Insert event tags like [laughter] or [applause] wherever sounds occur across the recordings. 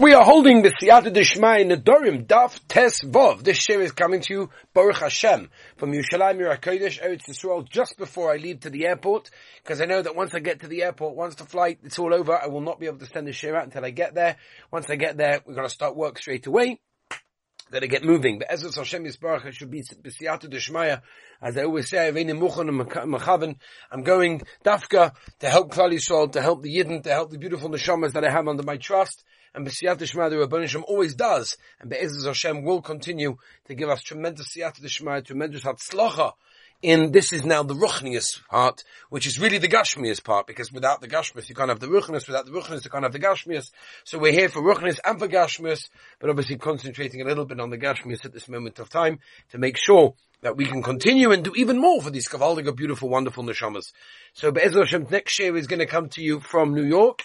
We are holding the Siyata Dishmai Nedorim Daf Tes Vov. This share is coming to you, Baruch Hashem, from Yerushalayim Yerakodesh, Eretz Yisrael, just before I leave to the airport, because I know that once I get to the airport, once the flight, it's all over, I will not be able to send the share out until I get there. Once I get there, we're going to start work straight away. Gotta get moving. But Ezra Hashem Yisbarach should be B'siyata Deshmaya. As I always say, Aveni Muchan and Mechaven. I'm going Dafka to help Klal Yisrael, to help the Yidden, to help the beautiful Neshamas that I have under my trust and B'siyat Shema the Rabban Hashem always does, and Be'ezaz Hashem will continue to give us tremendous siyat Shema, tremendous hatzlacha in this is now the ruchnius part, which is really the gashmius part, because without the gashmius you can't have the ruchnius, without the ruchnius you can't have the gashmius. So we're here for ruchnius and for gashmius, but obviously concentrating a little bit on the gashmius at this moment of time to make sure that we can continue and do even more for these kavaldiga, beautiful, wonderful neshamas. So Be'ezaz Hashem's next year is going to come to you from New York,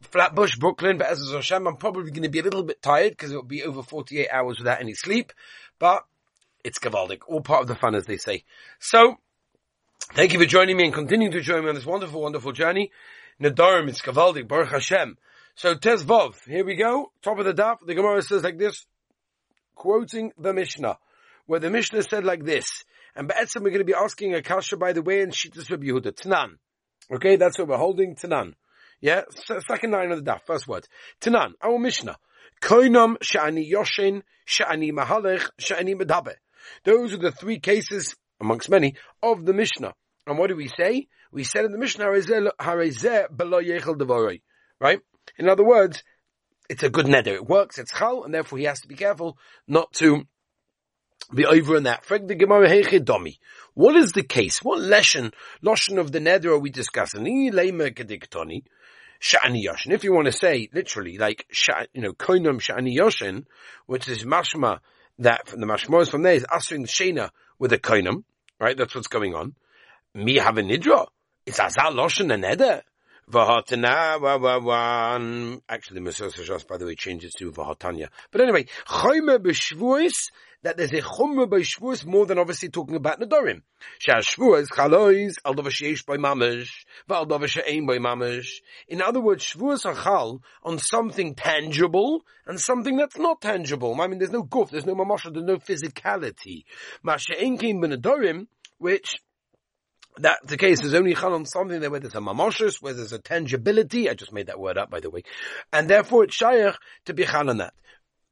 Flatbush, Brooklyn, Be'ezaz Hashem. I'm probably going to be a little bit tired because it'll be over 48 hours without any sleep, but it's Gavaldic, all part of the fun, as they say. So, thank you for joining me and continuing to join me on this wonderful, wonderful journey. Nadarim, it's Gavaldic, Baruch Hashem. So, Tes Vov, here we go. Top of the daf, the Gemara says like this, quoting the Mishnah, where the Mishnah said like this, and Be'etzim we're going to be asking a kasha, by the way, in Shittas Rabbi Yehuda, Tanan. Okay, that's what we're holding, Tanan. Yeah, second line of the daf, first word. Tanan, our Mishnah. Koinam sha'ani yoshin, sha'ani mahalech, sha'ani medabe. Those are the three cases, amongst many, of the Mishnah. And what do we say? We said in the Mishnah, right? In other words, it's a good nether. It works, it's chal, and therefore he has to be careful not to be over in that. What is the case? What lesson, lesson of the nether are we discussing? Sha'ani Yoshin. If you want to say literally, like, you know, koinum Sha'ani Yoshin, which is mashma that from the mashmos from there is asering shena with a koinum, right? That's what's going on. Me have a nidra. It's azal loshen and eder. V'hatana Actually, Mesilas by the way, changes to v'hatanya. But anyway, chayme b'shvuis, that there's a chumra by shvuas more than obviously talking about nedarim. Shas shvuas chalois al sheish by mamish, davar she'ein by mamish. In other words, shvuas are chal on something tangible and something that's not tangible. I mean, there's no guf, there's no mamasha, there's no physicality. Ma she'ein came b'nedarim, which that the case is only chal on something that where there's a mamoshus, where there's a tangibility. I just made that word up, by the way, and therefore it's shayach to be chal on that.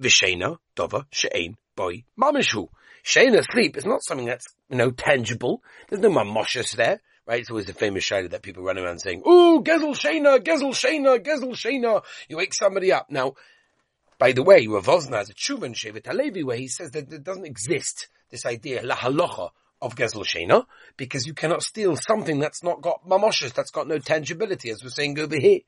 V'shena dova she'ein boy mamishu. Shena sleep is not something that's you know tangible. There's no mamoshus there. Right, it's always the famous shayla that people run around saying, "Ooh, gezel shena, gezel shena, gezel shena." You wake somebody up. Now, by the way, Rav Wosner has a tshuva in Shevet Halevi where he says that it doesn't exist this idea la halacha of Gezel Shena, because you cannot steal something that's not got mamoshes, that's got no tangibility, as we're saying over here.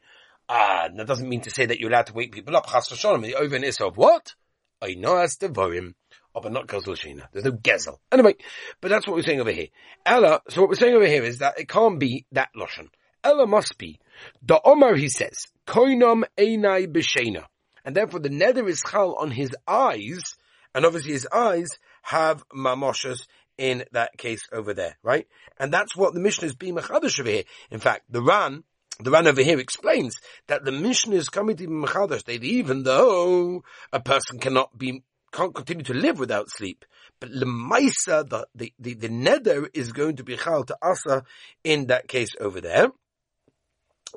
Ah, that doesn't mean to say that you're allowed to wake people up. Chas v'sholem, over in of what? I know as the vorim, oh, but not Gezel Shena. There's no Gezel. Anyway, but that's what we're saying over here. Ella, so what we're saying over here is that it can't be that Lashon. Ella must be, the Omar he says, koinam einai b'shena. And therefore the nether is chal on his eyes, and obviously his eyes have mamoshas in that case over there, right? And that's what the Mishnah is being machadash over here. In fact, the Ran, the Ran over here explains that the Mishnah is coming to be machadash, that even though a person cannot be, can't continue to live without sleep, but lemaisa, the, the, the, the neder is going to be chal to asa in that case over there.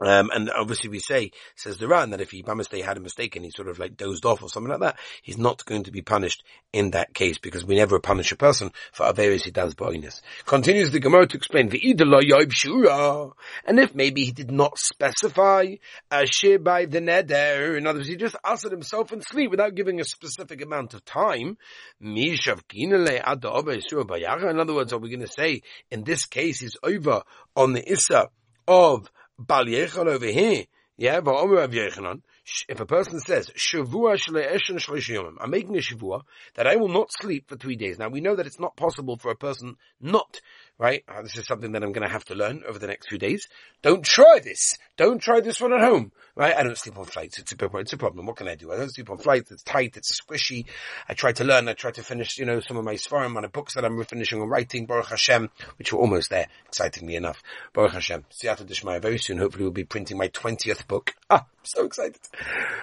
Um, and obviously we say, says the Ran, that if he Bamastay had a mistake and he sort of like dozed off or something like that, he's not going to be punished in that case because we never punish a person for Averis he does boiness. Continues the Gemara to explain, the And if maybe he did not specify a shir by the neder, in other words, he just answered himself in sleep without giving a specific amount of time, in other words, are we going to say, in this case, he's over on the Issa of Bal Yechon over here, yeah, Va'omer Rav Yechanan, if a person says, Shavua Shle'eshen I'm making a Shavua that I will not sleep for three days. Now we know that it's not possible for a person not right? Uh, this is something that I'm going to have to learn over the next few days. Don't try this. Don't try this one at home, right? I don't sleep on flights. It's a, it's a problem. What can I do? I don't sleep on flights. It's tight. It's squishy. I try to learn. I try to finish, you know, some of my svarim on the books that I'm finishing and writing, Baruch Hashem, which we're almost there, excitingly enough. Baruch Hashem. Siyata Dishmaya. Very soon, hopefully we'll be printing my 20th book. [laughs] Ah, I'm so excited.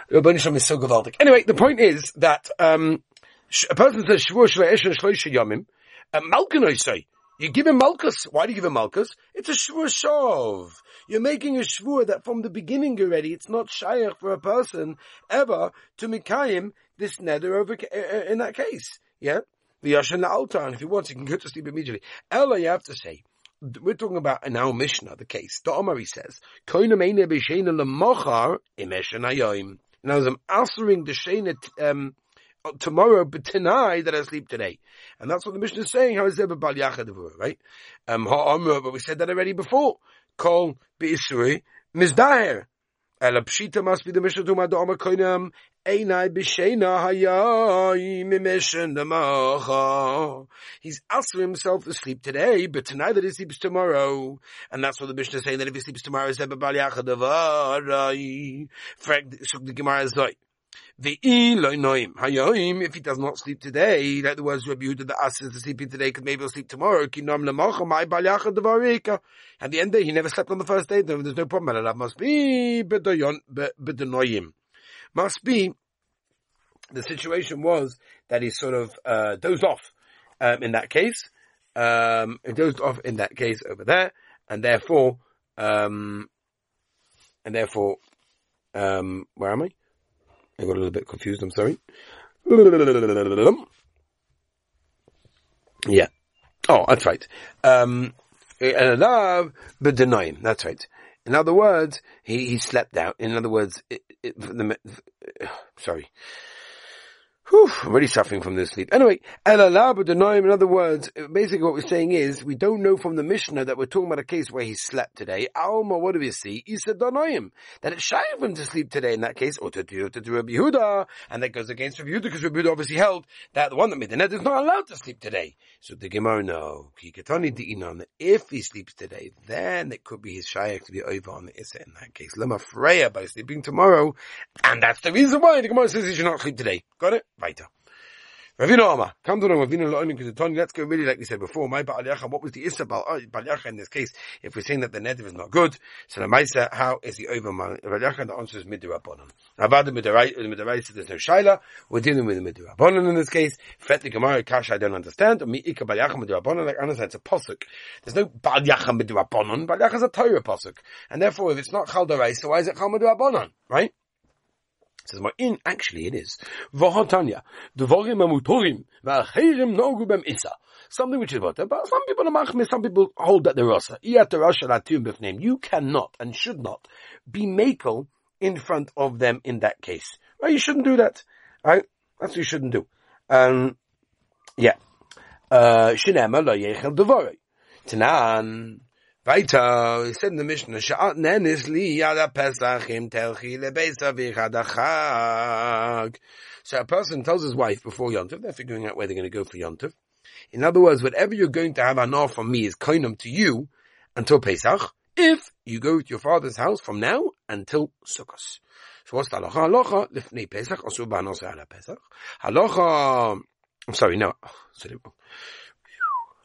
Rabbi Shalom is so gewaltig. Anyway, the point is that, um, a person says, Shvur Shle'esh Shle'esh Yomim, Malkin I say, you give him Malkus. Why do you give him Malkus? It's a Shvur Shov. You're making a Shvur that from the beginning already, it's not Shaykh for a person ever to Mikayim this nether over, uh, uh, in that case. Yeah? The Yashan Altar, and if he wants, he can go to sleep immediately. Ella, you have to say, we're talking about in our Mishnah, the case. The Omari says, Now, I'm answering the Shena, um, tomorrow, but tonight that I sleep today. And that's what the Mishnah is saying. How is there Bal right? Um, but we said that already before. Call Be'isuri Mizdaher. Ela Pshita must be the Mishnah to my Omer Koinam. Einai B'Sheina Hayai Damacha. He's asking himself to sleep today, but tonight that he sleeps tomorrow. And that's what the Mishnah is saying, that if he sleeps tomorrow, Zeba Bal Yachad Avarai. So the Gemara is like, if he does not sleep today, that the words Rabbi Yehuda the asks to sleeping today because maybe he'll sleep tomorrow. At the end the day, he never slept on the first day. There's no problem. That must be Must be the situation was that he sort of uh, dozed off um, in that case. Um, he dozed off in that case over there, and therefore, um, and therefore, um, where am I? I got a little bit confused, I'm sorry. Yeah. Oh, that's right. Um, but denying. That's right. In other words, he, he slept out. In other words, it, it, the, sorry. Whew, I'm really suffering from this sleep. Anyway, in other words, basically what we're saying is, we don't know from the Mishnah that we're talking about a case where he slept today. Alma, what do we see? Said, that it's shy of him to sleep today in that case, or to do, to do Rabbi Yehuda, and that goes against Rabbi Yehuda, because Rabbi Yehuda obviously held that the one that made the net is not allowed to sleep today. So the Gemara, no, if he sleeps today, then it could be his shaykh to be over on the Issa in that case. Lema Freya by sleeping tomorrow, and that's the reason why the Gemara says he should not sleep today. Got it? Weiter. Ravina Oma, come to Ravina Lo'onim Ketoni, let's go really like we said before, my Ba'al what was the Issa uh, Ba'al in this case, if we're saying that the Nedav is not good, so the Maisa, how is the over Ba'al the answer is Midirabonon. Avada Midiraisa, uh, there's no Shaila, we're dealing with the Midirabonon in this case, Fet the Gemara, Kash I don't understand, Mi'ika Ba'al Midirabonon, like Anna said, it's a Posuk. There's no Ba'al Yacham Midirabonon, Ba'al is a Torah Posuk. And therefore, if it's not Chal so why is it Chal Midirabonon, right? Says in actually it is. V'hotanya, dvorim amutorim, v'achirim nogu bem. Something which is what, but some people are machmis, some people hold that they're rasa. You cannot and should not be makel in front of them in that case. Right? You shouldn't do that. Right? That's what you shouldn't do. Um, yeah. Uh. Tanan, weiter, es said in the Mishnah, Sha'at nenis li yada pesach im telchi lebeisa v'chadachag. So a person tells his wife before Yontif, they're figuring out where they're going to go for Yontif. In other words, whatever you're going to have anah from me is koinum to you until Pesach, if you go to your father's house from now until Sukkot. So what's the halacha? Halacha, lifnei Pesach, asu ba'anos ala Pesach. Halacha, I'm sorry, no, sorry.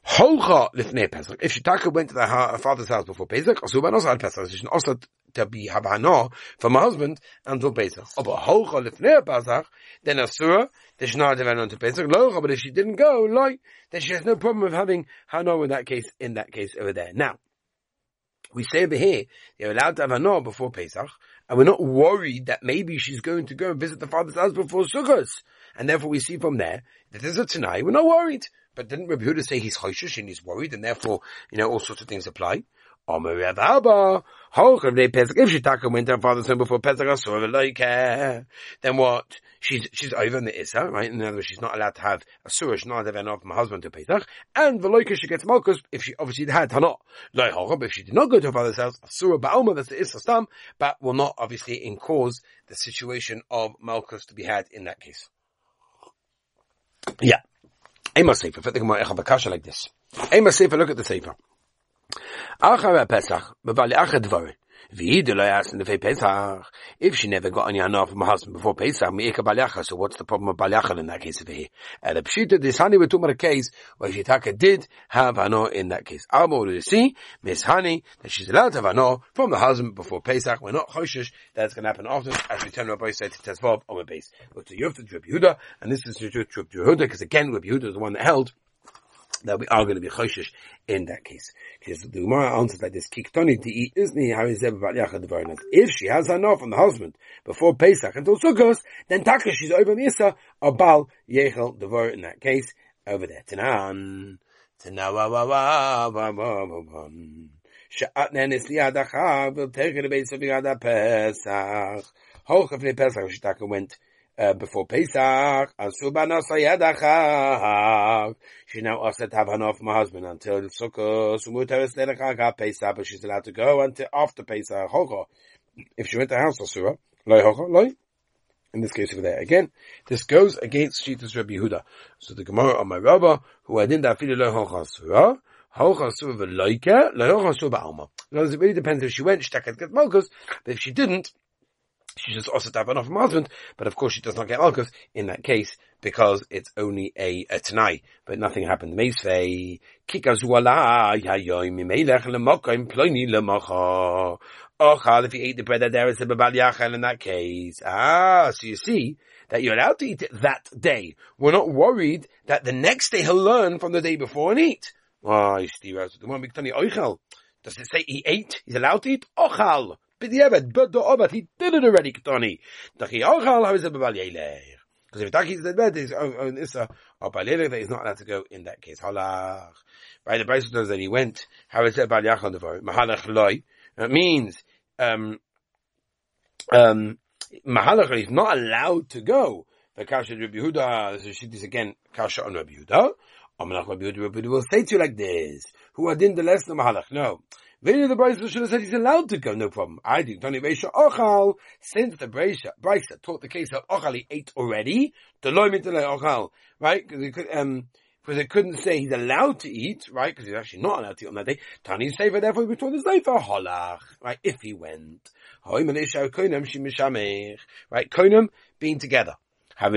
Holcha lifnei Pesach. If Shitaka went to the father's house before Pesach, Asuba also had Pesach. She should also to be Habana from her husband until Pesach. Aber Holcha lifnei Pesach, then Asura, they should not have until Pesach. Locha, but if she didn't go, like, then she has no problem with having Hano in that case, in that case over there. Now, we say over here, they're allowed to have Hano before Pesach, and we're not worried that maybe she's going to go and visit the father's house before Sukkot. And therefore we see from there that there's a Tanai, we're not worried. But didn't Rabbi Huda say he's choishish and he's worried and therefore, you know, all sorts of things apply? If she taka went to her father's home before Pesach then what? She's, she's over in the Issa, right? In other words, she's not allowed to have a surah, she's not allowed to have enough from her husband to Pesach. And Veloika, she gets Malkus if she obviously had Tanah. But if she did not go to her father's house, a surah Ba'alma, that's the Issa Stam, but will not obviously in cause the situation of Malkus to be had in that case. Yeah. Ema Sefer, fit the Gemara Echad Bakasha like this. Ema Sefer, look at the Sefer. Achar Pesach, bevali achar dvari. If she never got any hana from her husband before Pesach, so what's the problem with balyachal in that case over here? And the pshita, this honey about a case where Shitaka did have hana in that case. Able to see Miss Honey that she's allowed to have hana from the husband before Pesach. We're not choshish that's going to happen often as we turn Rabbi said to Tezvav on the base. But to Yufta to Yehuda, and this is to Yehuda, because again, Yehuda is the one that held that we are going to be choshish in that case. Because the Gemara answers like this, Kiktoni to eat isni If she has enough from the husband before Pesach until Sukkot, then Taka she's over Nisa or Bal Yechel Devar in that case over there. Tanan. Liyadacha, will take it a base of Yada Pesach. Hoch of Pesach, Shitaka went uh, before Pesach, She now also to have enough from her husband until Sukkot, Pesach, but she's allowed to go until after Pesach. If she went to house, Asura, Loi Hocha, Loi. In this case over there. Again, this goes against Shitas Rabbi Yehuda. So the Gemara on my Rabbah, who I didn't feel Loi Hocha Asura, Hocha Asura V'loike, Loi Hocha Asura Ba'alma. Because it really depends if she went, she get Malkus, but if she didn't, she just also have enough from her husband, but of course she does not get Malkus in that case because it's only a, a Tanai, but nothing happened. Meisvei, kikazuala, yayoy, mimelech lemokim, ploini lemocha. Ochal, if you ate the bread that there is a babal yachal in that case. Ah, so you see that you're allowed to eat it that day. We're not worried that the next day he'll learn from the day before and eat. You see, the one Does it say he ate? He's allowed to eat? Ochal. B'diavad, but the obat, he did it already, Ketoni. Dachi ochal, how is it b'bal Because if Dachi is the bed, he's on Issa, or Balelech, he's not allowed to go in that case. Halach. Right, the Bryce knows that he went, how is it Bal Yachon Devar? Mahalach loy. It means, um, um, Mahalach is not allowed to go. The Kasha Rabbi Yehuda, this is again, Kasha on Rabbi Yehuda. Amalach Rabbi Yehuda, Rabbi Yehuda will say to you like this, who are in the lesson of Mahalach. No. The Brisa should have said he's allowed to go, no problem. I do. Tony Reisha Ochal, since the Brisa, Brisa taught the case of Ochal, he ate already, the loy Ochal, right? Because he could, um, because they couldn't say he's allowed to eat, right? Because he's actually not allowed to eat on that day. Tani Sefer, therefore we taught the Sefer Holach, right? If he went. Right? Koinem being together. If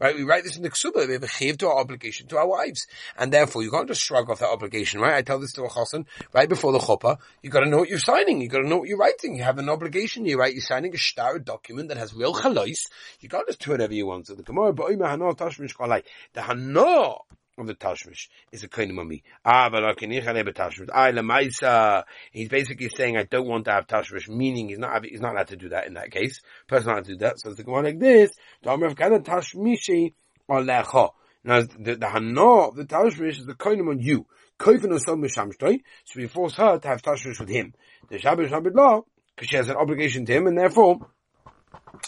right we write this in the ksuba we have a chiv to our obligation to our wives. And therefore you can't just shrug off that obligation right? I tell this to a chosin right before the chuppah you got to know what you're signing you got to know what you're writing. You have an obligation you right you're signing a star document that has real chalois you can't just do whatever you want. So the gemara but I'm a Hanah Tashmish Kalai. the hano of the Tashmish is a kind of Ah, but Tashmish. I lemaisa. He's basically saying I don't want to have Tashmish, meaning he's not he's not allowed to do that in that case. Person not allowed to do that. So it's going like this. Tashmishi or lecha. Now the the hana of the Tashmish is the kind on you. Koifin or some mishamshtoi. So we force her to have Tashmish with him. The Shabbat Shabbat law because she has an obligation to him, and therefore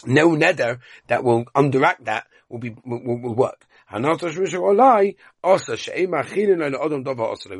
no nether that will underact that will be will, will work. We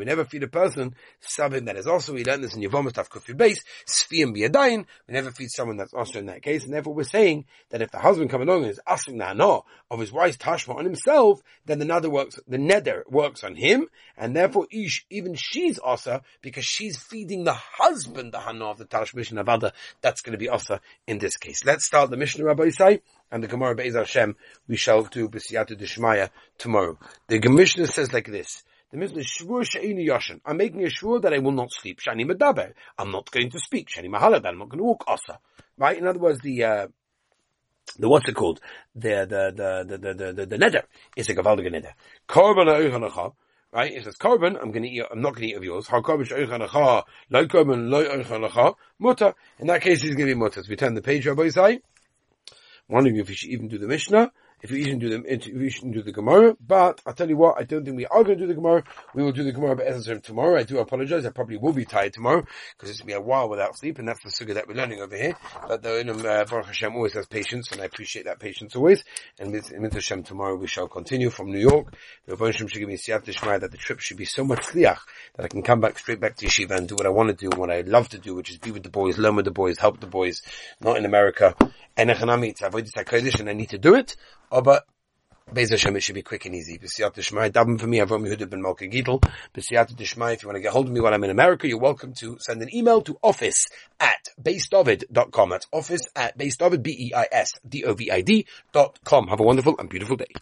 never feed a person something that is also, we learned this in Yevamah Tav Kufi base, Sfiyim Biyadayin, we never feed someone that's also in that case, and therefore we're saying that if the husband comes along and is asking the hana of his wife's tashma on himself, then the nether works, the nether works on him, and therefore ish, even she's asa, because she's feeding the husband the hana of the tashmish and avada, that's going to be asa in this case. Let's start the Mishnah Rabbi say and the Gemara Be'ez Hashem, we shall do B'siyatu Dishmaya tomorrow. The Mishnah says like this. The Mishnah Shvur She'ini Yoshin. I'm making a shvur that I will not sleep. Shani Medaber. I'm not going to speak. Shani Mahalad. I'm not going to walk Asa. Right? In other words, the, uh, the what's it called? The, the, the, the, the, the, the, nether is a Gavaldiga nether. Korban Oichanacha. Right? It says korban, I'm to eat, I'm not to eat of yours. Ha korban she'oichanacha, lo korban, lo oichanacha, mutter. In that case, he's to be mutter. So we turn the page, Rabbi Isai wondering if we should even do the Mishnah if we shouldn't do the if we shouldn't do the Gemara. But I'll tell you what, I don't think we are going to do the Gemara. We will do the Gemara by tomorrow. I do apologize. I probably will be tired tomorrow because it's been a while without sleep, and that's the sugar that we're learning over here. But the Inam uh, Baruch Hashem always has patience, and I appreciate that patience always. And with Mit Hashem tomorrow we shall continue from New York. The Rabban Hashem should give me siyat that the trip should be so much liach that I can come back straight back to yeshiva and do what I want to do, and what I love to do, which is be with the boys, learn with the boys, help the boys, not in America. And I need to do it. But Beis Hashem, it should be quick and easy. B'siyat Dishmai, daven for me, Avram Yehuda ben Malka Gittel. B'siyat Dishmai, if you want to get hold of me while I'm in America, you're welcome to send an email to office at beisdovid.com. That's office at beisdovid, B-E-I-S-D-O-V-I-D dot com. Have a wonderful and beautiful day.